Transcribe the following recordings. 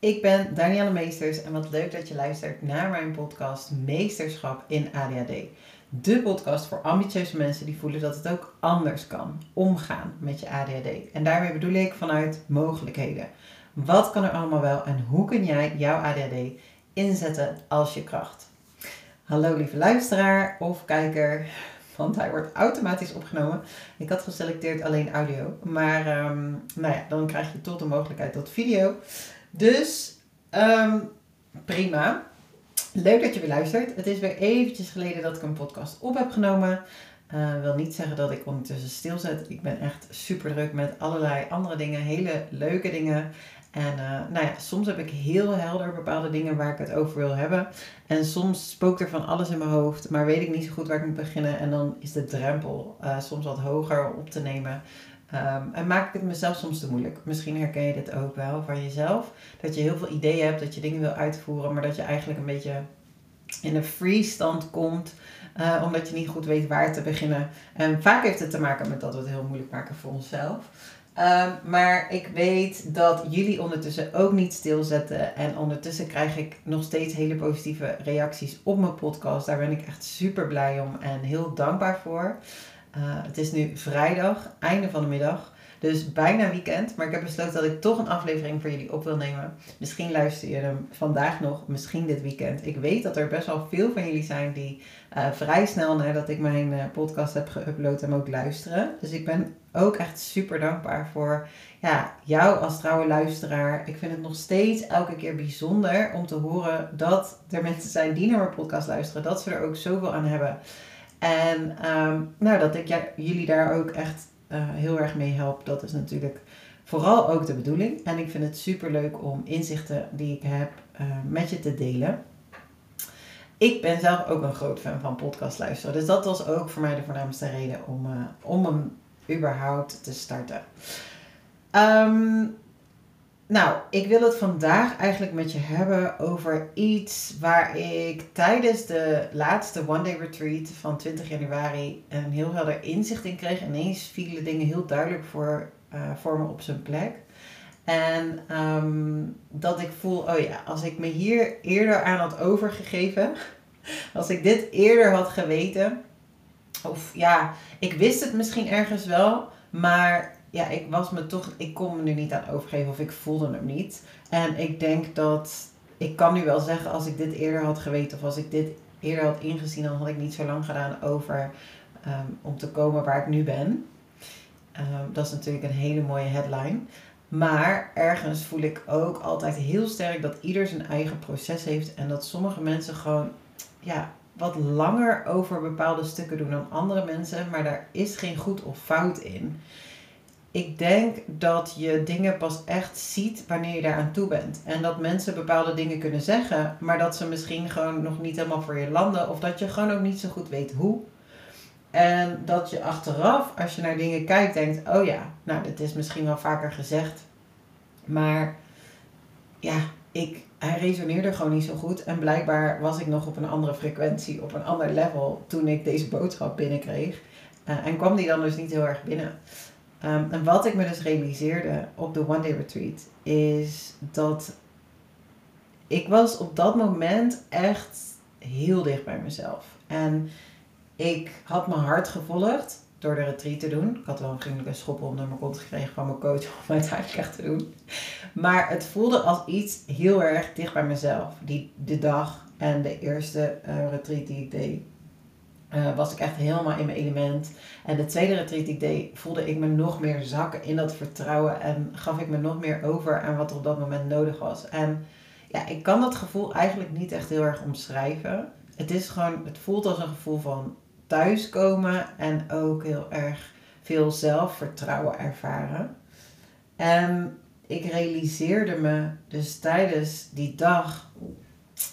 Ik ben Danielle Meesters en wat leuk dat je luistert naar mijn podcast Meesterschap in ADHD. De podcast voor ambitieuze mensen die voelen dat het ook anders kan omgaan met je ADHD. En daarmee bedoel ik vanuit mogelijkheden. Wat kan er allemaal wel en hoe kun jij jouw ADHD inzetten als je kracht? Hallo lieve luisteraar of kijker, want hij wordt automatisch opgenomen. Ik had geselecteerd alleen audio, maar um, nou ja, dan krijg je tot de mogelijkheid tot video. Dus um, prima. Leuk dat je weer luistert. Het is weer eventjes geleden dat ik een podcast op heb genomen. Uh, wil niet zeggen dat ik ondertussen stilzet. Ik ben echt super druk met allerlei andere dingen, hele leuke dingen. En uh, nou ja, soms heb ik heel helder bepaalde dingen waar ik het over wil hebben. En soms spookt er van alles in mijn hoofd, maar weet ik niet zo goed waar ik moet beginnen. En dan is de drempel uh, soms wat hoger op te nemen. Um, en maak ik het mezelf soms te moeilijk. Misschien herken je dit ook wel van jezelf. Dat je heel veel ideeën hebt, dat je dingen wil uitvoeren, maar dat je eigenlijk een beetje in een freeze stand komt. Uh, omdat je niet goed weet waar te beginnen. En vaak heeft het te maken met dat we het heel moeilijk maken voor onszelf. Um, maar ik weet dat jullie ondertussen ook niet stilzetten. En ondertussen krijg ik nog steeds hele positieve reacties op mijn podcast. Daar ben ik echt super blij om en heel dankbaar voor. Uh, het is nu vrijdag, einde van de middag. Dus bijna weekend. Maar ik heb besloten dat ik toch een aflevering voor jullie op wil nemen. Misschien luister je hem vandaag nog, misschien dit weekend. Ik weet dat er best wel veel van jullie zijn die uh, vrij snel nadat ik mijn uh, podcast heb geüpload hem ook luisteren. Dus ik ben ook echt super dankbaar voor ja, jou als trouwe luisteraar. Ik vind het nog steeds elke keer bijzonder om te horen dat er mensen zijn die naar mijn podcast luisteren. Dat ze er ook zoveel aan hebben. En um, nou, dat ik ja, jullie daar ook echt uh, heel erg mee help, dat is natuurlijk vooral ook de bedoeling. En ik vind het super leuk om inzichten die ik heb uh, met je te delen. Ik ben zelf ook een groot fan van podcast luisteren. Dus dat was ook voor mij de voornaamste reden om, uh, om hem überhaupt te starten. Um, nou, ik wil het vandaag eigenlijk met je hebben over iets waar ik tijdens de laatste One Day Retreat van 20 januari een heel helder inzicht in kreeg. Ineens vielen dingen heel duidelijk voor, uh, voor me op zijn plek. En um, dat ik voel, oh ja, als ik me hier eerder aan had overgegeven, als ik dit eerder had geweten, of ja, ik wist het misschien ergens wel, maar ja, ik was me toch, ik kon me nu niet aan overgeven of ik voelde hem niet. En ik denk dat, ik kan nu wel zeggen, als ik dit eerder had geweten of als ik dit eerder had ingezien, dan had ik niet zo lang gedaan over um, om te komen waar ik nu ben. Um, dat is natuurlijk een hele mooie headline. Maar ergens voel ik ook altijd heel sterk dat ieder zijn eigen proces heeft en dat sommige mensen gewoon, ja, wat langer over bepaalde stukken doen dan andere mensen, maar daar is geen goed of fout in ik denk dat je dingen pas echt ziet wanneer je daar aan toe bent. En dat mensen bepaalde dingen kunnen zeggen, maar dat ze misschien gewoon nog niet helemaal voor je landen. Of dat je gewoon ook niet zo goed weet hoe. En dat je achteraf, als je naar dingen kijkt, denkt: oh ja, nou, dit is misschien wel vaker gezegd. Maar ja, ik, hij resoneerde gewoon niet zo goed. En blijkbaar was ik nog op een andere frequentie, op een ander level toen ik deze boodschap binnenkreeg. Uh, en kwam die dan dus niet heel erg binnen. Um, en wat ik me dus realiseerde op de One Day Retreat is dat ik was op dat moment echt heel dicht bij mezelf. En ik had mijn hart gevolgd door de retreat te doen. Ik had wel een vriendelijke schop onder mijn kont gekregen van mijn coach om uiteindelijk echt te doen. Maar het voelde als iets heel erg dicht bij mezelf. Die, de dag en de eerste uh, retreat die ik deed. Uh, was ik echt helemaal in mijn element. En de tweede retreat die ik deed, voelde ik me nog meer zakken in dat vertrouwen. En gaf ik me nog meer over aan wat er op dat moment nodig was. En ja, ik kan dat gevoel eigenlijk niet echt heel erg omschrijven. Het is gewoon, het voelt als een gevoel van thuiskomen en ook heel erg veel zelfvertrouwen ervaren. En ik realiseerde me dus tijdens die dag,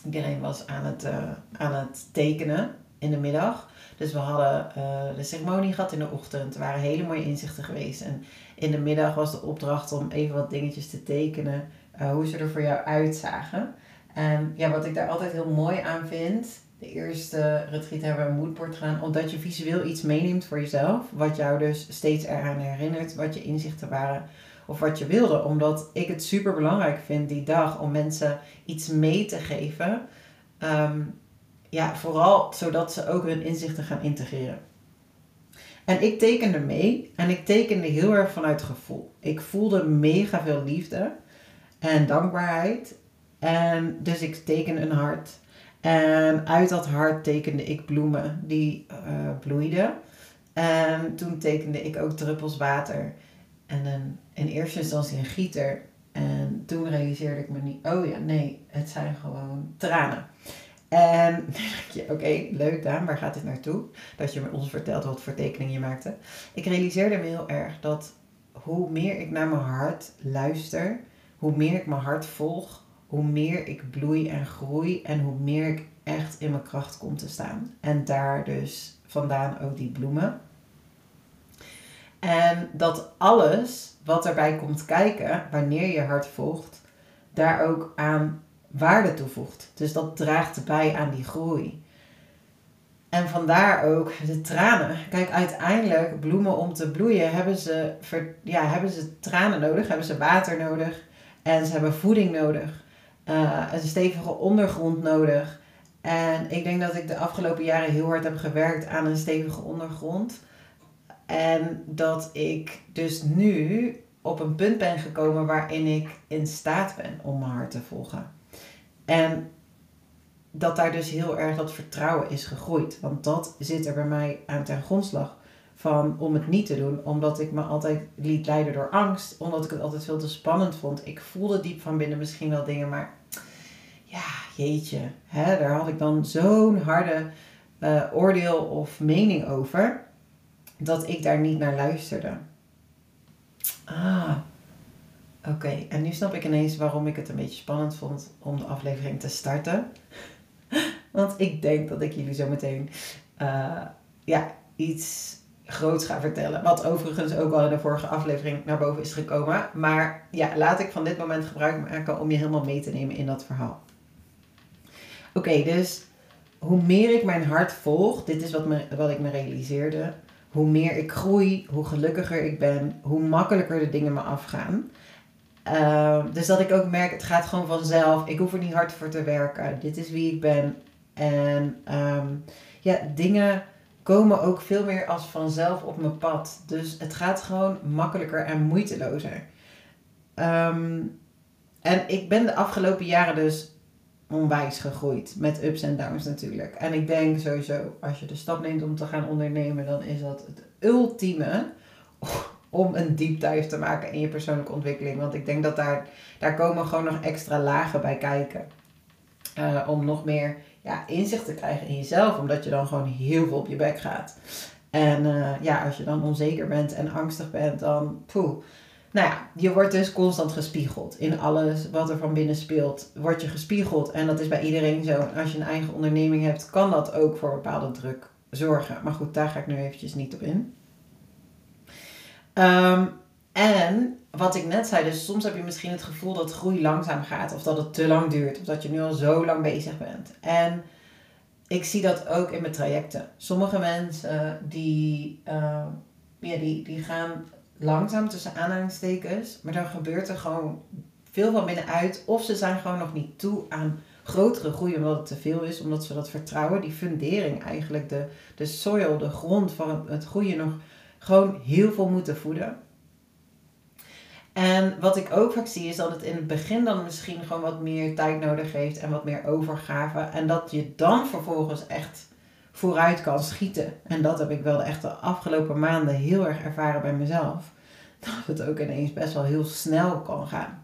iedereen was aan het, uh, aan het tekenen in de middag. Dus we hadden uh, de ceremonie gehad in de ochtend. Er waren hele mooie inzichten geweest. En in de middag was de opdracht om even wat dingetjes te tekenen. Uh, hoe ze er voor jou uitzagen. En ja, wat ik daar altijd heel mooi aan vind. De eerste retreat hebben we een moodboard gedaan. Omdat je visueel iets meeneemt voor jezelf. Wat jou dus steeds eraan herinnert. Wat je inzichten waren of wat je wilde. Omdat ik het super belangrijk vind die dag om mensen iets mee te geven. Ehm, ja, vooral zodat ze ook hun inzichten gaan integreren. En ik tekende mee en ik tekende heel erg vanuit gevoel. Ik voelde mega veel liefde en dankbaarheid. En dus ik tekende een hart. En uit dat hart tekende ik bloemen die uh, bloeiden. En toen tekende ik ook druppels water. En een, in eerste instantie een gieter. En toen realiseerde ik me niet, oh ja, nee, het zijn gewoon tranen. En je, oké, leuk Daan, waar gaat dit naartoe? Dat je ons vertelt wat voor tekening je maakte. Ik realiseerde me heel erg dat hoe meer ik naar mijn hart luister, hoe meer ik mijn hart volg, hoe meer ik bloei en groei en hoe meer ik echt in mijn kracht kom te staan. En daar dus vandaan ook die bloemen. En dat alles wat erbij komt kijken, wanneer je hart volgt, daar ook aan waarde toevoegt. Dus dat draagt bij aan die groei. En vandaar ook de tranen. Kijk, uiteindelijk, bloemen om te bloeien, hebben ze, ja, hebben ze tranen nodig, hebben ze water nodig en ze hebben voeding nodig. Uh, een stevige ondergrond nodig. En ik denk dat ik de afgelopen jaren heel hard heb gewerkt aan een stevige ondergrond. En dat ik dus nu op een punt ben gekomen waarin ik in staat ben om mijn hart te volgen. En dat daar dus heel erg dat vertrouwen is gegroeid. Want dat zit er bij mij aan ten grondslag van om het niet te doen. Omdat ik me altijd liet leiden door angst. Omdat ik het altijd veel te spannend vond. Ik voelde diep van binnen misschien wel dingen, maar ja, jeetje. Hè, daar had ik dan zo'n harde uh, oordeel of mening over. Dat ik daar niet naar luisterde. Ah, Oké, en nu snap ik ineens waarom ik het een beetje spannend vond om de aflevering te starten. Want ik denk dat ik jullie zo meteen uh, ja, iets groots ga vertellen. Wat overigens ook al in de vorige aflevering naar boven is gekomen. Maar ja, laat ik van dit moment gebruik maken om je helemaal mee te nemen in dat verhaal. Oké, dus hoe meer ik mijn hart volg, dit is wat, me, wat ik me realiseerde. Hoe meer ik groei, hoe gelukkiger ik ben, hoe makkelijker de dingen me afgaan. Ehm, dus dat ik ook merk, het gaat gewoon vanzelf. Ik hoef er niet hard voor te werken. Dit is wie ik ben. En ehm, ja, dingen komen ook veel meer als vanzelf op mijn pad. Dus het gaat gewoon makkelijker en moeitelozer. Ehm, en ik ben de afgelopen jaren dus onwijs gegroeid. Met ups en downs natuurlijk. En ik denk sowieso, als je de stap neemt om te gaan ondernemen, dan is dat het ultieme om een deep dive te maken in je persoonlijke ontwikkeling. Want ik denk dat daar, daar komen gewoon nog extra lagen bij kijken. Uh, om nog meer ja, inzicht te krijgen in jezelf. Omdat je dan gewoon heel veel op je bek gaat. En uh, ja, als je dan onzeker bent en angstig bent, dan poeh. Nou ja, je wordt dus constant gespiegeld. In alles wat er van binnen speelt, word je gespiegeld. En dat is bij iedereen zo. als je een eigen onderneming hebt, kan dat ook voor bepaalde druk zorgen. Maar goed, daar ga ik nu eventjes niet op in. Um, en wat ik net zei, dus soms heb je misschien het gevoel dat groei langzaam gaat, of dat het te lang duurt, of dat je nu al zo lang bezig bent. En ik zie dat ook in mijn trajecten. Sommige mensen die, uh, ja, die, die gaan langzaam tussen aanhalingstekens, maar dan gebeurt er gewoon veel van binnenuit, of ze zijn gewoon nog niet toe aan grotere groei omdat het te veel is, omdat ze dat vertrouwen, die fundering eigenlijk, de, de soil, de grond van het groeien nog gewoon heel veel moeten voeden. En wat ik ook vaak zie is dat het in het begin dan misschien gewoon wat meer tijd nodig heeft en wat meer overgave. En dat je dan vervolgens echt vooruit kan schieten. En dat heb ik wel echt de afgelopen maanden heel erg ervaren bij mezelf. Dat het ook ineens best wel heel snel kan gaan.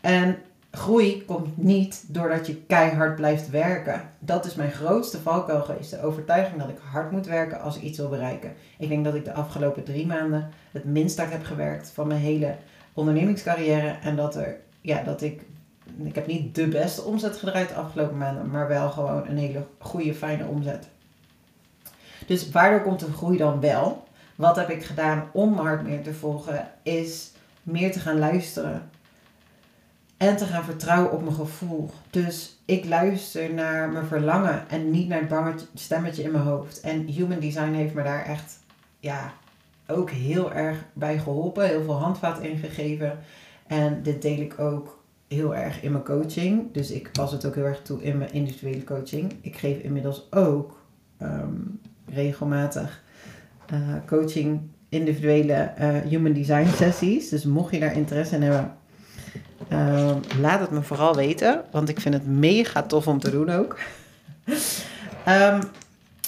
En groei komt niet doordat je keihard blijft werken. Dat is mijn grootste valkuil geweest. De overtuiging dat ik hard moet werken als ik iets wil bereiken. Ik denk dat ik de afgelopen drie maanden het minst hard heb gewerkt van mijn hele ondernemingscarrière. En dat, er, ja, dat ik, ik heb niet de beste omzet gedraaid de afgelopen maanden, maar wel gewoon een hele goede, fijne omzet. Dus waardoor komt de groei dan wel? Wat heb ik gedaan om hard meer te volgen? Is meer te gaan luisteren en te gaan vertrouwen op mijn gevoel. Dus ik luister naar mijn verlangen en niet naar het bangetje, stemmetje in mijn hoofd. En Human Design heeft me daar echt ja, ook heel erg bij geholpen. Heel veel handvaat ingegeven. En dit deel ik ook heel erg in mijn coaching. Dus ik pas het ook heel erg toe in mijn individuele coaching. Ik geef inmiddels ook ehm, regelmatig uh, coaching individuele uh, human design sessies. Dus mocht je daar interesse in hebben, uh, laat het me vooral weten. Want ik vind het mega tof om te doen ook. um,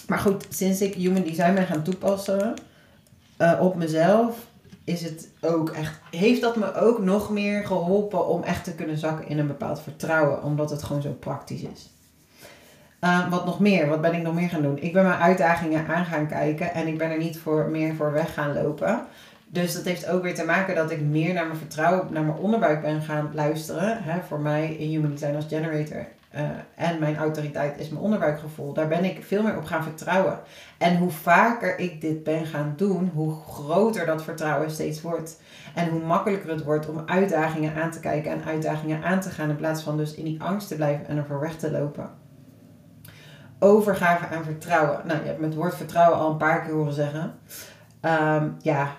maar goed, sinds ik human design ben gaan toepassen uh, op mezelf, is het ook echt, heeft dat me ook nog meer geholpen om echt te kunnen zakken in een bepaald vertrouwen, omdat het gewoon zo praktisch is. Uh, wat nog meer? Wat ben ik nog meer gaan doen? Ik ben mijn uitdagingen aan gaan kijken en ik ben er niet voor, meer voor weg gaan lopen. Dus dat heeft ook weer te maken dat ik meer naar mijn vertrouwen, naar mijn onderbuik ben gaan luisteren. Hè, voor mij in Human Design als generator. Uh, en mijn autoriteit is mijn onderbuikgevoel. Daar ben ik veel meer op gaan vertrouwen. En hoe vaker ik dit ben gaan doen, hoe groter dat vertrouwen steeds wordt. En hoe makkelijker het wordt om uitdagingen aan te kijken en uitdagingen aan te gaan. In plaats van dus in die angst te blijven en ervoor weg te lopen. Overgave aan vertrouwen. Nou, je hebt het woord vertrouwen al een paar keer horen zeggen. Um, ja,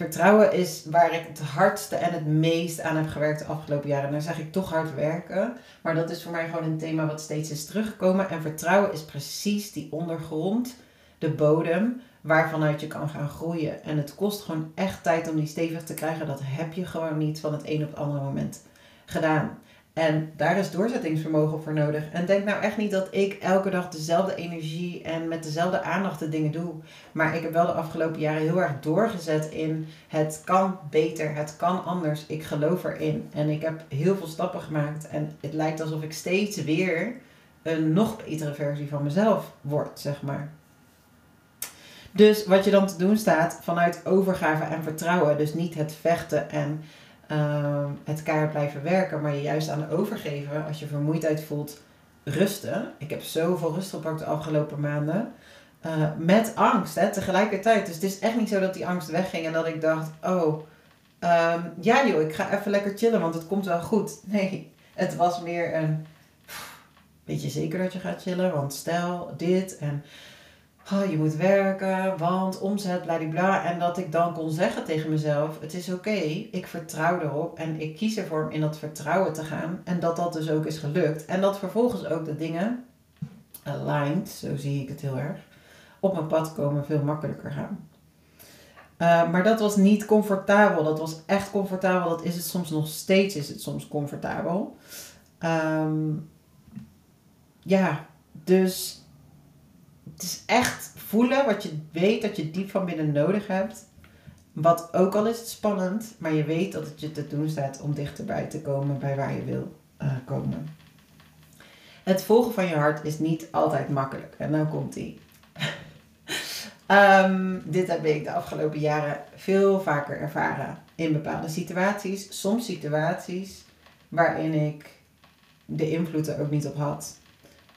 vertrouwen is waar ik het hardste en het meest aan heb gewerkt de afgelopen jaren. En dan zeg ik toch hard werken. Maar dat is voor mij gewoon een thema wat steeds is teruggekomen. En vertrouwen is precies die ondergrond, de bodem, waarvanuit je kan gaan groeien. En het kost gewoon echt tijd om die stevig te krijgen. Dat heb je gewoon niet van het een op het andere moment gedaan. En daar is doorzettingsvermogen voor nodig. En denk nou echt niet dat ik elke dag dezelfde energie en met dezelfde aandacht de dingen doe. Maar ik heb wel de afgelopen jaren heel erg doorgezet in het kan beter, het kan anders. Ik geloof erin. En ik heb heel veel stappen gemaakt. En het lijkt alsof ik steeds weer een nog betere versie van mezelf word, zeg maar. Dus wat je dan te doen staat vanuit overgave en vertrouwen. Dus niet het vechten en uh, het keihard blijven werken, maar je juist aan overgeven, als je vermoeidheid voelt, rusten. Ik heb zoveel rust gepakt de afgelopen maanden. Uh, met angst, hè, tegelijkertijd. Dus het is echt niet zo dat die angst wegging en dat ik dacht, oh, um, ja joh, ik ga even lekker chillen, want het komt wel goed. Nee, het was meer een, weet je zeker dat je gaat chillen, want stel dit en oh, je moet werken, want omzet, bladibla. En dat ik dan kon zeggen tegen mezelf, het is oké, ik vertrouw erop en ik kies ervoor om in dat vertrouwen te gaan. En dat dat dus ook is gelukt. En dat vervolgens ook de dingen aligned, zo zie ik het heel erg, op mijn pad komen veel makkelijker gaan. Uh, maar dat was niet comfortabel. Dat was echt comfortabel. Dat is het soms nog steeds. Is het soms comfortabel. Um, ja, dus het is echt voelen wat je weet dat je diep van binnen nodig hebt. Wat ook al is het spannend, maar je weet dat het je te doen staat om dichterbij te komen bij waar je wil uh, komen. Het volgen van je hart is niet altijd makkelijk. En nou komt ie. um, dit heb ik de afgelopen jaren veel vaker ervaren in bepaalde situaties. Soms situaties waarin ik de invloed er ook niet op had.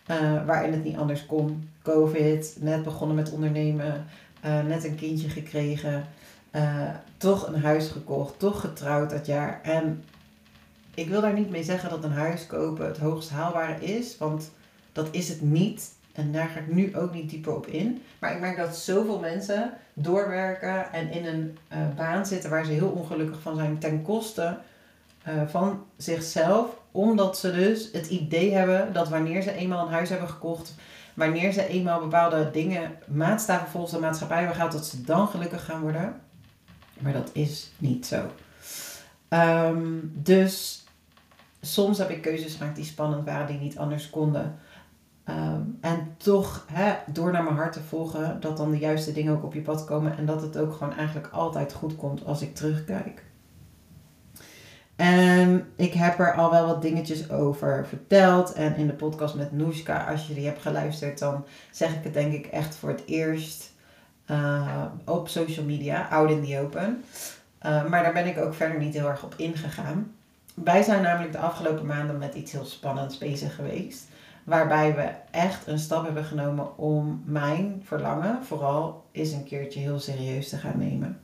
Uh, waarin het niet anders kon. Covid, net begonnen met ondernemen, uh, net een kindje gekregen, uh, toch een huis gekocht, toch getrouwd dat jaar. En ik wil daar niet mee zeggen dat een huis kopen het hoogst haalbare is, want dat is het niet. En daar ga ik nu ook niet dieper op in. Maar ik merk dat zoveel mensen doorwerken en in een baan zitten waar ze heel ongelukkig van zijn ten koste van zichzelf omdat ze dus het idee hebben dat wanneer ze eenmaal een huis hebben gekocht, wanneer ze eenmaal bepaalde dingen, maatstaven volgens de maatschappij hebben gehad, dat ze dan gelukkig gaan worden. Maar dat is niet zo. Um, dus soms heb ik keuzes gemaakt die spannend waren, die niet anders konden. Um, en toch, door naar mijn hart te volgen, dat dan de juiste dingen ook op je pad komen. En dat het ook gewoon eigenlijk altijd goed komt als ik terugkijk. En ik heb er al wel wat dingetjes over verteld. En in de podcast met Noeska, als je die hebt geluisterd, dan zeg ik het denk ik echt voor het eerst uh, op social media, out in the open. Uh, maar daar ben ik ook verder niet heel erg op ingegaan. Wij zijn namelijk de afgelopen maanden met iets heel spannends bezig geweest. Waarbij we echt een stap hebben genomen om mijn verlangen vooral eens een keertje heel serieus te gaan nemen.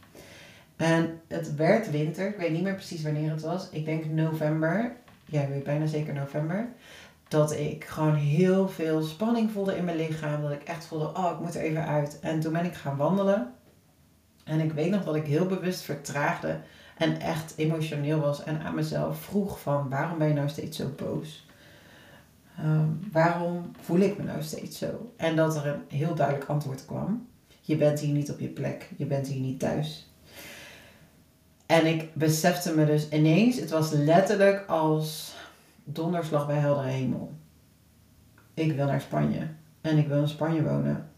En het werd winter. Ik weet niet meer precies wanneer het was. Ik denk november. Ja, ik weet bijna zeker november. Dat ik gewoon heel veel spanning voelde in mijn lichaam. Dat ik echt voelde, oh, ik moet er even uit. En toen ben ik gaan wandelen. En ik weet nog dat ik heel bewust vertraagde en echt emotioneel was en aan mezelf vroeg van waarom ben je nou steeds zo boos? Ehm, waarom voel ik me nou steeds zo? En dat er een heel duidelijk antwoord kwam. Je bent hier niet op je plek. Je bent hier niet thuis. En ik besefte me dus ineens, het was letterlijk als donderslag bij heldere hemel. Ik wil naar Spanje. En ik wil in Spanje wonen.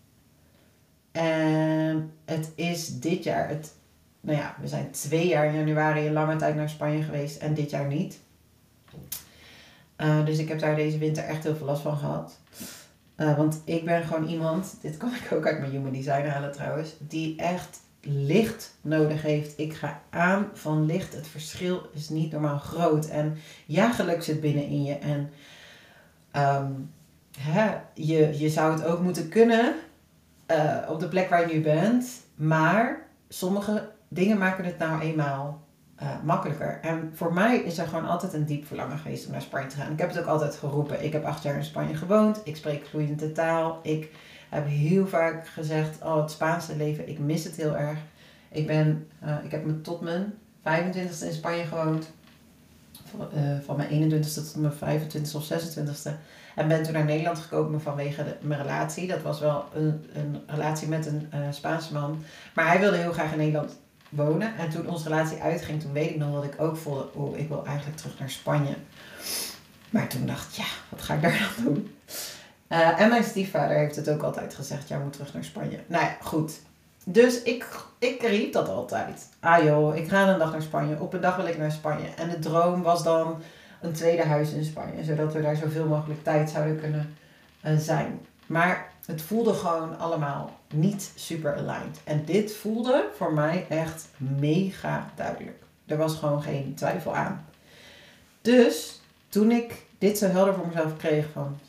En het is dit jaar, het, nou ja, we zijn twee jaar in januari een lange tijd naar Spanje geweest en dit jaar niet. Uh, dus ik heb daar deze winter echt heel veel last van gehad. Uh, want ik ben gewoon iemand, dit kan ik ook uit mijn human design halen trouwens, die echt licht nodig heeft. Ik ga aan van licht. Het verschil is niet normaal groot. En ja, geluk zit binnenin je. En um, hè, je, je zou het ook moeten kunnen uh, op de plek waar je nu bent. Maar sommige dingen maken het nou eenmaal uh, makkelijker. En voor mij is er gewoon altijd een diep verlangen geweest om naar Spanje te gaan. Ik heb het ook altijd geroepen. Ik heb acht jaar in Spanje gewoond. Ik spreek vloeiend taal. Ik heb heel vaak gezegd, oh het Spaanse leven, ik mis het heel erg. Ik, ben, uh, ik heb me tot mijn 25ste in Spanje gewoond. Van, uh, van mijn 21ste tot mijn 25ste of 26ste. En ben toen naar Nederland gekomen vanwege de, mijn relatie. Dat was wel een, een relatie met een uh, Spaanse man. Maar hij wilde heel graag in Nederland wonen. En toen onze relatie uitging, toen weet ik nog dat ik ook voelde, oh, ik wil eigenlijk terug naar Spanje. Maar toen dacht ik, ja, wat ga ik daar dan doen? Uh, en mijn stiefvader heeft het ook altijd gezegd, jij moet terug naar Spanje. Nou ja, goed. Dus ik, ik riep dat altijd. Ah joh, ik ga een dag naar Spanje. Op een dag wil ik naar Spanje. En de droom was dan een tweede huis in Spanje. Zodat we daar zoveel mogelijk tijd zouden kunnen uh, zijn. Maar het voelde gewoon allemaal niet super aligned. En dit voelde voor mij echt mega duidelijk. Er was gewoon geen twijfel aan. Dus toen ik dit zo helder voor mezelf kreeg van...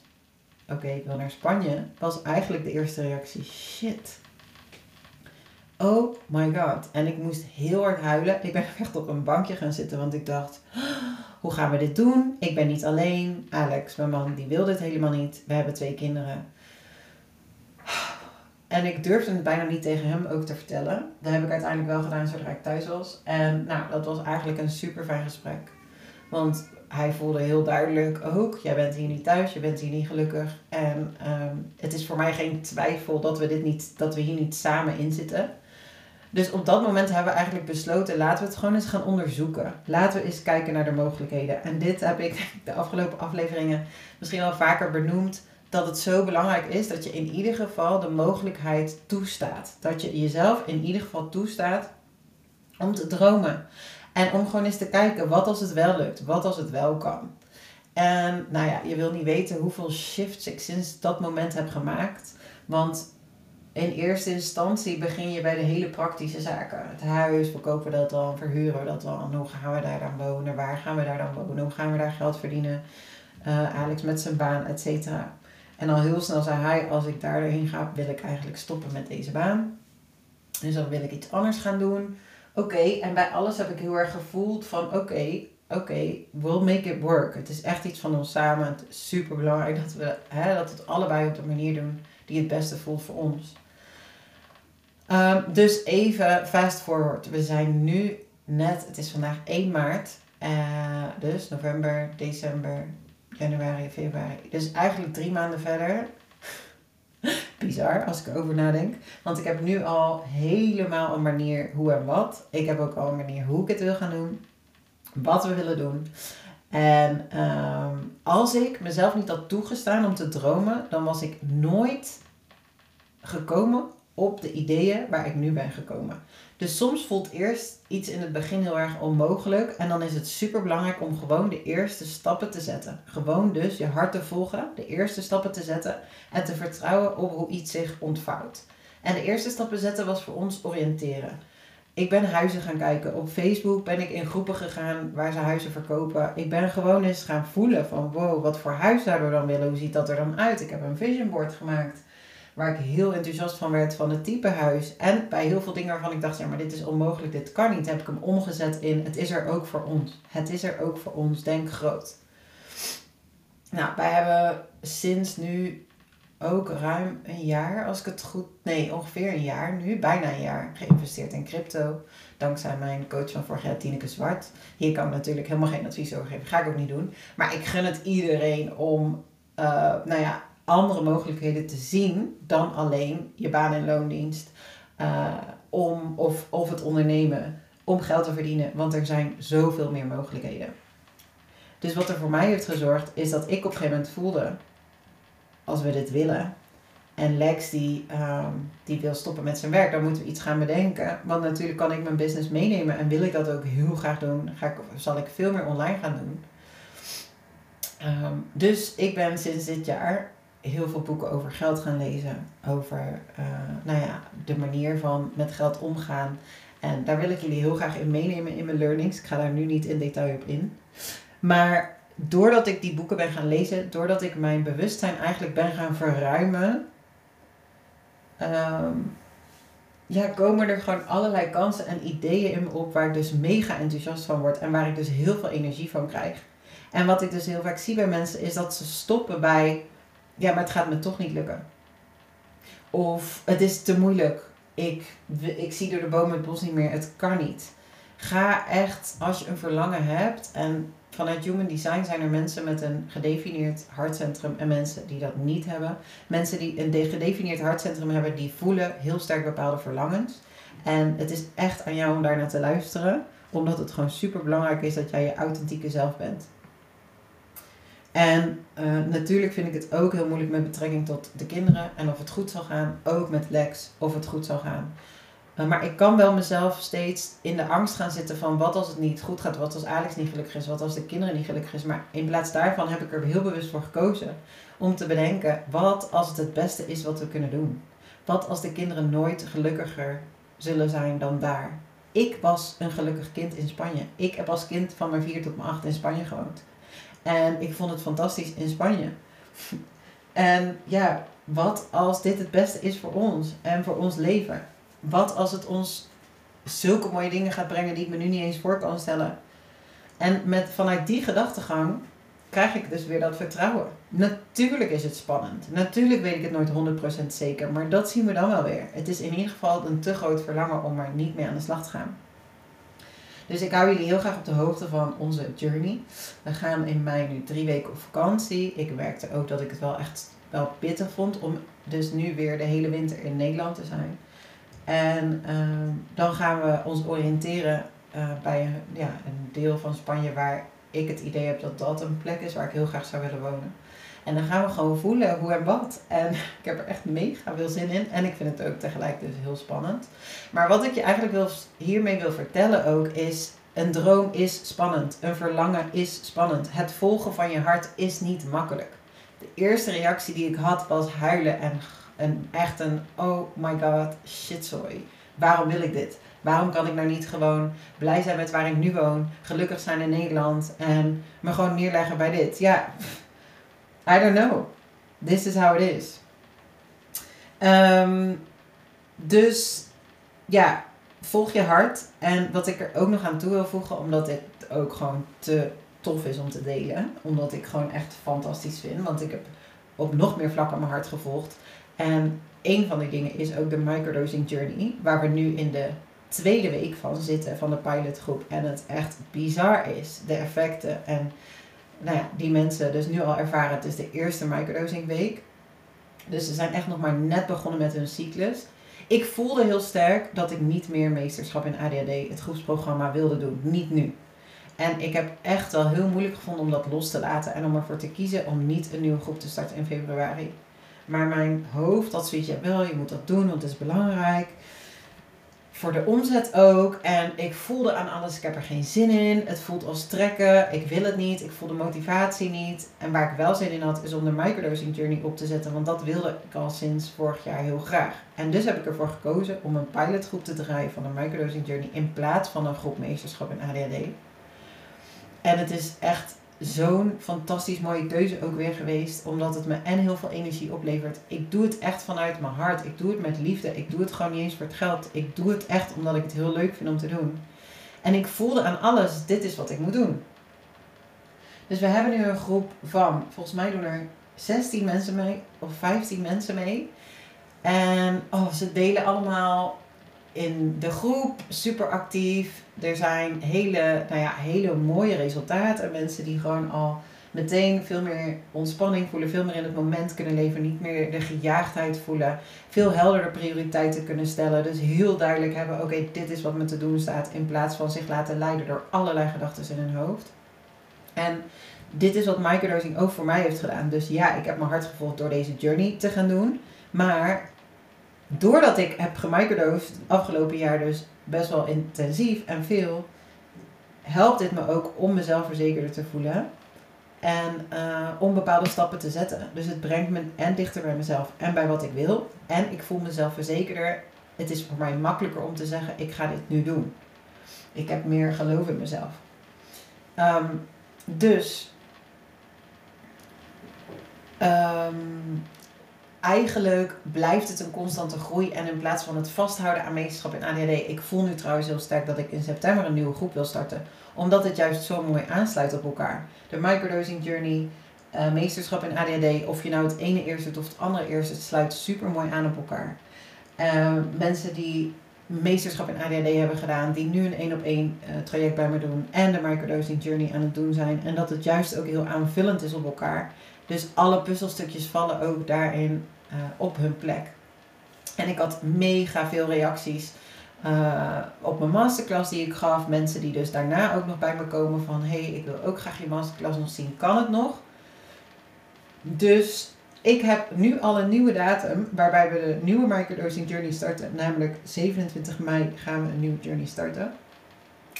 Oké, ik wil naar Spanje. Was eigenlijk de eerste reactie. Shit. Oh my god. En ik moest heel hard huilen. Ik ben echt op een bankje gaan zitten. Want ik dacht... Hoe gaan we dit doen? Ik ben niet alleen. Alex, mijn man, die wil dit helemaal niet. We hebben twee kinderen. En ik durfde het bijna niet tegen hem ook te vertellen. Dat heb ik uiteindelijk wel gedaan zodra ik thuis was. En nou, dat was eigenlijk een super fijn gesprek. Want hij voelde heel duidelijk ook, jij bent hier niet thuis, je bent hier niet gelukkig. En um, het is voor mij geen twijfel dat we, dit niet, dat we hier niet samen in zitten. Dus op dat moment hebben we eigenlijk besloten, laten we het gewoon eens gaan onderzoeken. Laten we eens kijken naar de mogelijkheden. En dit heb ik de afgelopen afleveringen misschien wel vaker benoemd dat het zo belangrijk is dat je in ieder geval de mogelijkheid toestaat. Dat je jezelf in ieder geval toestaat om te dromen. En om gewoon eens te kijken, wat als het wel lukt? Wat als het wel kan? En nou ja, je wil niet weten hoeveel shifts ik sinds dat moment heb gemaakt. Want in eerste instantie begin je bij de hele praktische zaken. Het huis, verkopen we dat dan? Verhuren we dat dan? Hoe gaan we daar dan wonen? Waar gaan we daar dan wonen? Hoe gaan we daar geld verdienen? Uh, Alex met zijn baan, et cetera. En al heel snel zei hij, als ik daarheen ga, wil ik eigenlijk stoppen met deze baan. Dus dan wil ik iets anders gaan doen. Oké, en bij alles heb ik heel erg gevoeld van oké, oké, we'll make it work. Het is echt iets van ons samen. Het is super belangrijk dat we hè, dat het allebei op de manier doen die het beste voelt voor ons. Um, dus even fast forward. We zijn nu net, het is vandaag 1 maart. Uh, dus november, december, januari, februari. Dus eigenlijk drie maanden verder. Bizar als ik erover nadenk. Want ik heb nu al helemaal een manier hoe en wat. Ik heb ook al een manier hoe ik het wil gaan doen. Wat we willen doen. En um, als ik mezelf niet had toegestaan om te dromen, dan was ik nooit gekomen op de ideeën waar ik nu ben gekomen. Dus soms voelt eerst iets in het begin heel erg onmogelijk. En dan is het super belangrijk om gewoon de eerste stappen te zetten. Gewoon dus je hart te volgen, de eerste stappen te zetten. En te vertrouwen op hoe iets zich ontvouwt. En de eerste stappen zetten was voor ons oriënteren. Ik ben huizen gaan kijken. Op Facebook ben ik in groepen gegaan waar ze huizen verkopen. Ik ben gewoon eens gaan voelen van wow, wat voor huis zouden we dan willen? Hoe ziet dat er dan uit? Ik heb een vision board gemaakt waar ik heel enthousiast van werd van het type huis. En bij heel veel dingen waarvan ik dacht, ja, maar dit is onmogelijk, dit kan niet, heb ik hem omgezet in het is er ook voor ons. Het is er ook voor ons, denk groot. Nou, wij hebben sinds nu ook ruim een jaar, als ik het goed... Nee, ongeveer een jaar nu, bijna een jaar, geïnvesteerd in crypto. Dankzij mijn coach van vorig jaar, Tineke Zwart. Hier kan ik natuurlijk helemaal geen advies over geven. Ga ik ook niet doen. Maar ik gun het iedereen om, uh, nou ja, andere mogelijkheden te zien dan alleen je baan- en loondienst. Uh, om, of, of het ondernemen om geld te verdienen. Want er zijn zoveel meer mogelijkheden. Dus wat er voor mij heeft gezorgd, is dat ik op een gegeven moment voelde, als we dit willen, en Lex die, um, die wil stoppen met zijn werk, dan moeten we iets gaan bedenken. Want natuurlijk kan ik mijn business meenemen en wil ik dat ook heel graag doen. Ga ik, zal ik veel meer online gaan doen. Um, dus ik ben sinds dit jaar heel veel boeken over geld gaan lezen. Over uh, nou ja, de manier van met geld omgaan. En daar wil ik jullie heel graag in meenemen in mijn learnings. Ik ga daar nu niet in detail op in. Maar doordat ik die boeken ben gaan lezen, doordat ik mijn bewustzijn eigenlijk ben gaan verruimen, um, ja, komen er gewoon allerlei kansen en ideeën in me op waar ik dus mega enthousiast van word en waar ik dus heel veel energie van krijg. En wat ik dus heel vaak zie bij mensen is dat ze stoppen bij, ja, maar het gaat me toch niet lukken. Of het is te moeilijk. Ik, ik zie door de bomen het bos niet meer. Het kan niet. Ga echt, als je een verlangen hebt, en vanuit Human Design zijn er mensen met een gedefinieerd hartcentrum en mensen die dat niet hebben. Mensen die een gedefinieerd hartcentrum hebben, die voelen heel sterk bepaalde verlangens. En het is echt aan jou om daar naar te luisteren, omdat het gewoon super belangrijk is dat jij je authentieke zelf bent. En uh, natuurlijk vind ik het ook heel moeilijk met betrekking tot de kinderen en of het goed zal gaan. Ook met Lex, of het goed zal gaan. Uh, maar ik kan wel mezelf steeds in de angst gaan zitten van wat als het niet goed gaat, wat als Alex niet gelukkig is, wat als de kinderen niet gelukkig is. Maar in plaats daarvan heb ik er heel bewust voor gekozen om te bedenken wat als het het beste is wat we kunnen doen. Wat als de kinderen nooit gelukkiger zullen zijn dan daar. Ik was een gelukkig kind in Spanje. Ik heb als kind van mijn vier tot mijn acht in Spanje gewoond. En ik vond het fantastisch in Spanje. En ja, wat als dit het beste is voor ons en voor ons leven? Wat als het ons zulke mooie dingen gaat brengen die ik me nu niet eens voor kan stellen? En met, vanuit die gedachtegang krijg ik dus weer dat vertrouwen. Natuurlijk is het spannend. Natuurlijk weet ik het nooit 100% zeker. Maar dat zien we dan wel weer. Het is in ieder geval een te groot verlangen om er niet mee aan de slag te gaan. Dus ik hou jullie heel graag op de hoogte van onze journey. We gaan in mei nu drie weken op vakantie. Ik werkte ook dat ik het wel echt wel pittig vond om dus nu weer de hele winter in Nederland te zijn. En uh, dan gaan we ons oriënteren uh, bij ja, een deel van Spanje waar ik het idee heb dat dat een plek is waar ik heel graag zou willen wonen. En dan gaan we gewoon voelen hoe en wat. En ik heb er echt mega veel zin in. En ik vind het ook tegelijk dus heel spannend. Maar wat ik je eigenlijk wil, hiermee wil vertellen ook is... Een droom is spannend. Een verlangen is spannend. Het volgen van je hart is niet makkelijk. De eerste reactie die ik had was huilen en, en echt een oh my god, shitzooi. Waarom wil ik dit? Waarom kan ik nou niet gewoon blij zijn met waar ik nu woon, gelukkig zijn in Nederland en me gewoon neerleggen bij dit? Ja, I don't know. This is how it is. Um, dus ja, volg je hart. En wat ik er ook nog aan toe wil voegen, omdat dit ook gewoon te tof is om te delen. Omdat ik gewoon echt fantastisch vind. Want ik heb op nog meer vlakken mijn hart gevolgd. En een van die dingen is ook de microdosing journey. Waar we nu in de tweede week van zitten van de pilotgroep. En het echt bizar is. De effecten en nou ja, die mensen dus nu al ervaren. Het is de eerste microdosing week. Dus ze zijn echt nog maar net begonnen met hun cyclus. Ik voelde heel sterk dat ik niet meer meesterschap in ADHD, het groepsprogramma, wilde doen. Niet nu. En ik heb echt wel heel moeilijk gevonden om dat los te laten en om ervoor te kiezen om niet een nieuwe groep te starten in februari. Maar mijn hoofd had zoiets, wel, je moet dat doen, want het is belangrijk voor de omzet ook. En ik voelde aan alles, ik heb er geen zin in. Het voelt als trekken, ik wil het niet, ik voel de motivatie niet. En waar ik wel zin in had, is om de microdosing journey op te zetten. Want dat wilde ik al sinds vorig jaar heel graag. En dus heb ik ervoor gekozen om een pilotgroep te draaien van de microdosing journey in plaats van een groep meesterschap in ADHD. En het is echt zo'n fantastisch mooie keuze ook weer geweest. Omdat het me en heel veel energie oplevert. Ik doe het echt vanuit mijn hart. Ik doe het met liefde. Ik doe het gewoon niet eens voor het geld. Ik doe het echt omdat ik het heel leuk vind om te doen. En ik voelde aan alles, dit is wat ik moet doen. Dus we hebben nu een groep van, volgens mij doen er 16 mensen mee, of 15 mensen mee. En oh, ze delen allemaal in de groep super actief. Er zijn hele, nou ja, hele mooie resultaten. Mensen die gewoon al meteen veel meer ontspanning voelen, veel meer in het moment kunnen leven, niet meer de gejaagdheid voelen, veel helderder prioriteiten kunnen stellen. Dus heel duidelijk hebben: oké, dit is wat me te doen staat, in plaats van zich laten leiden door allerlei gedachten in hun hoofd. En dit is wat microdosing ook voor mij heeft gedaan. Dus ja, ik heb mijn hart gevolgd door deze journey te gaan doen. Maar doordat ik heb gemicrodosed afgelopen jaar dus best wel intensief en veel, helpt dit me ook om mezelf verzekerder te voelen. En uh, om bepaalde stappen te zetten. Dus het brengt me en dichter bij mezelf en bij wat ik wil. En ik voel mezelf verzekerder. Het is voor mij makkelijker om te zeggen, ik ga dit nu doen. Ik heb meer geloof in mezelf. Um, dus um, eigenlijk blijft het een constante groei. En in plaats van het vasthouden aan meesterschap in ADHD. Ik voel nu trouwens heel sterk dat ik in september een nieuwe groep wil starten. Omdat het juist zo mooi aansluit op elkaar. De microdosing journey, uh, meesterschap in ADHD. Of je nou het ene eerst doet of het andere eerst. Het sluit super mooi aan op elkaar. Uh, mensen die meesterschap in ADHD hebben gedaan. Die nu een één op één uh, traject bij me doen. En de microdosing journey aan het doen zijn. En dat het juist ook heel aanvullend is op elkaar. Dus alle puzzelstukjes vallen ook daarin uh, op hun plek. En ik had mega veel reacties uh, op mijn masterclass die ik gaf. Mensen die dus daarna ook nog bij me komen van... hé, hey, ik wil ook graag je masterclass nog zien. Kan het nog? Dus ik heb nu al een nieuwe datum waarbij we de nieuwe microdosing journey starten. Namelijk 27 mei gaan we een nieuwe journey starten.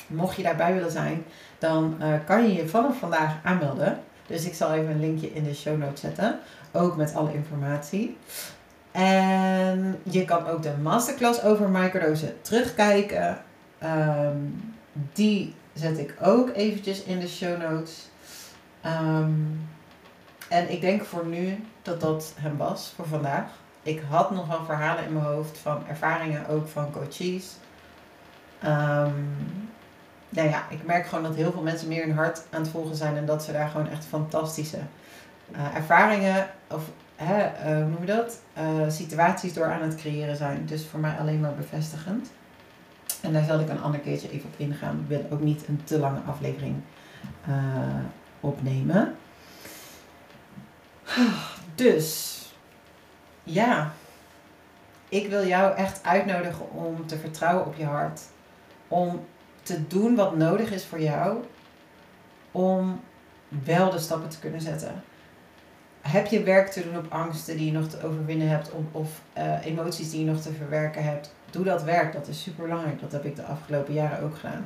Mocht je daarbij willen zijn, dan uh, kan je je vanaf vandaag aanmelden. Dus ik zal even een linkje in de show notes zetten. Ook met alle informatie. En je kan ook de masterclass over microdosen terugkijken. Um, die zet ik ook eventjes in de show notes. Um, en ik denk voor nu dat dat hem was voor vandaag. Ik had nog wel verhalen in mijn hoofd van ervaringen ook van coaches. Um, nou ja, ik merk gewoon dat heel veel mensen meer hun hart aan het volgen zijn en dat ze daar gewoon echt fantastische uh, ervaringen of hè, uh, hoe noem je dat? Uh, situaties door aan het creëren zijn. Dus voor mij alleen maar bevestigend. En daar zal ik een ander keertje even op ingaan. Ik wil ook niet een te lange aflevering opnemen. Dus, ja. Ik wil jou echt uitnodigen om te vertrouwen op je hart. Om te doen wat nodig is voor jou. Om wel de stappen te kunnen zetten. Heb je werk te doen op angsten die je nog te overwinnen hebt. Of, of uh, emoties die je nog te verwerken hebt. Doe dat werk. Dat is super belangrijk. Dat heb ik de afgelopen jaren ook gedaan.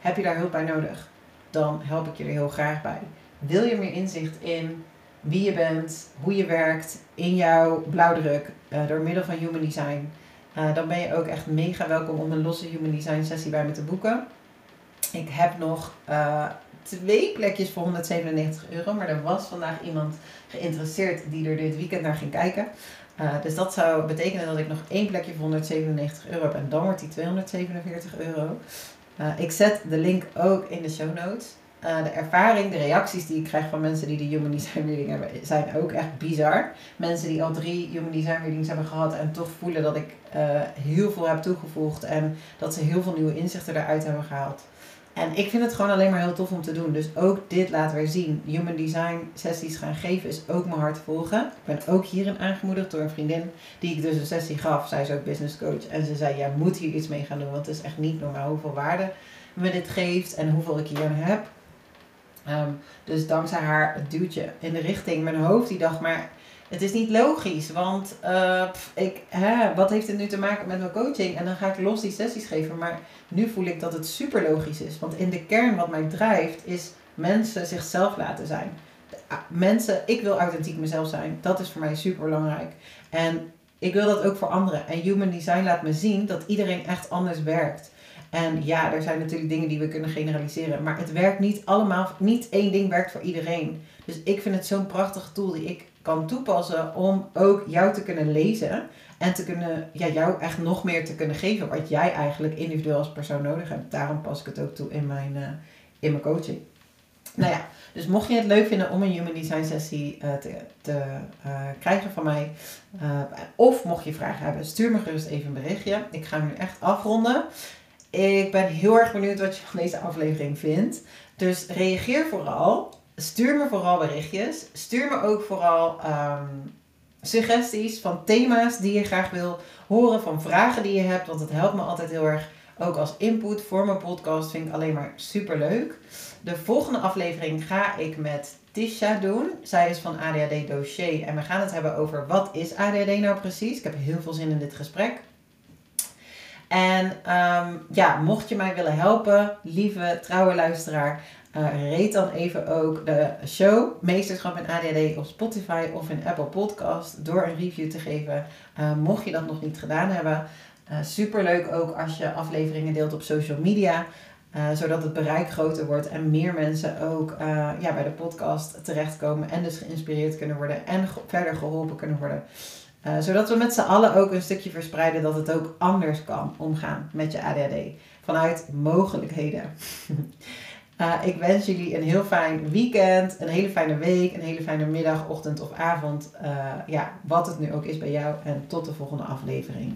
Heb je daar hulp bij nodig? Dan help ik je er heel graag bij. Wil je meer inzicht in wie je bent, hoe je werkt in jouw blauwdruk uh, door middel van Human Design, uh, dan ben je ook echt mega welkom om een losse Human Design sessie bij me te boeken. Ik heb nog uh, twee plekjes voor 197 euro, maar er was vandaag iemand geïnteresseerd die er dit weekend naar ging kijken. dus dat zou betekenen dat ik nog één plekje voor 197 euro heb en dan wordt die 247 euro. ik zet de link ook in de show notes. De ervaring, de reacties die ik krijg van mensen die de Human Design Reading hebben, zijn ook echt bizar. Mensen die al drie Human Design Readings hebben gehad en toch voelen dat ik heel veel heb toegevoegd en dat ze heel veel nieuwe inzichten eruit hebben gehaald. En ik vind het gewoon alleen maar heel tof om te doen. Dus ook dit laten weer zien. Human Design sessies gaan geven is ook mijn hart volgen. Ik ben ook hierin aangemoedigd door een vriendin die ik dus een sessie gaf. Zij is ook business coach. En ze zei, jij moet hier iets mee gaan doen. Want het is echt niet normaal hoeveel waarde me dit geeft en hoeveel ik hier aan heb. Um, dus dankzij haar duwtje in de richting, mijn hoofd die dacht, maar het is niet logisch, want pff, ik, hè, wat heeft het nu te maken met mijn coaching? En dan ga ik los die sessies geven, maar nu voel ik dat het super logisch is. Want in de kern wat mij drijft is mensen zichzelf laten zijn. Mensen, ik wil authentiek mezelf zijn. Dat is voor mij super belangrijk. En ik wil dat ook voor anderen. En Human Design laat me zien dat iedereen echt anders werkt. En ja, er zijn natuurlijk dingen die we kunnen generaliseren. Maar het werkt niet allemaal, niet één ding werkt voor iedereen. Dus ik vind het zo'n prachtige tool die ik kan toepassen om ook jou te kunnen lezen. En te kunnen, ja, jou echt nog meer te kunnen geven wat jij eigenlijk individueel als persoon nodig hebt. Daarom pas ik het ook toe in mijn, uh, in mijn coaching. Nou ja, Dus mocht je het leuk vinden om een Human Design sessie uh, te, te uh, krijgen van mij, of mocht je vragen hebben, stuur me gerust even een berichtje. Ik ga nu echt afronden. Ik ben heel erg benieuwd wat je van deze aflevering vindt. Dus reageer vooral. Stuur me vooral berichtjes. Stuur me ook vooral um, suggesties van thema's die je graag wil horen, van vragen die je hebt. Want het helpt me altijd heel erg. Ook als input voor mijn podcast vind ik alleen maar super leuk. De volgende aflevering ga ik met Tisha doen. Zij is van ADHD Dossier en we gaan het hebben over wat is ADHD nou precies. Ik heb heel veel zin in dit gesprek. En um, ja, mocht je mij willen helpen, lieve trouwe luisteraar, uh, reed dan even ook de show Meesterschap in ADHD op Spotify of in Apple Podcast door een review te geven. Uh, mocht je dat nog niet gedaan hebben. Uh, Super leuk ook als je afleveringen deelt op social media. zodat het bereik groter wordt en meer mensen ook ja, bij de podcast terechtkomen en dus geïnspireerd kunnen worden en verder geholpen kunnen worden. zodat we met z'n allen ook een stukje verspreiden dat het ook anders kan omgaan met je ADHD. Vanuit mogelijkheden. Uh, ik wens jullie een heel fijn weekend, een hele fijne week, een hele fijne middag, ochtend of avond. Uh, ja, wat het nu ook is bij jou. En tot de volgende aflevering.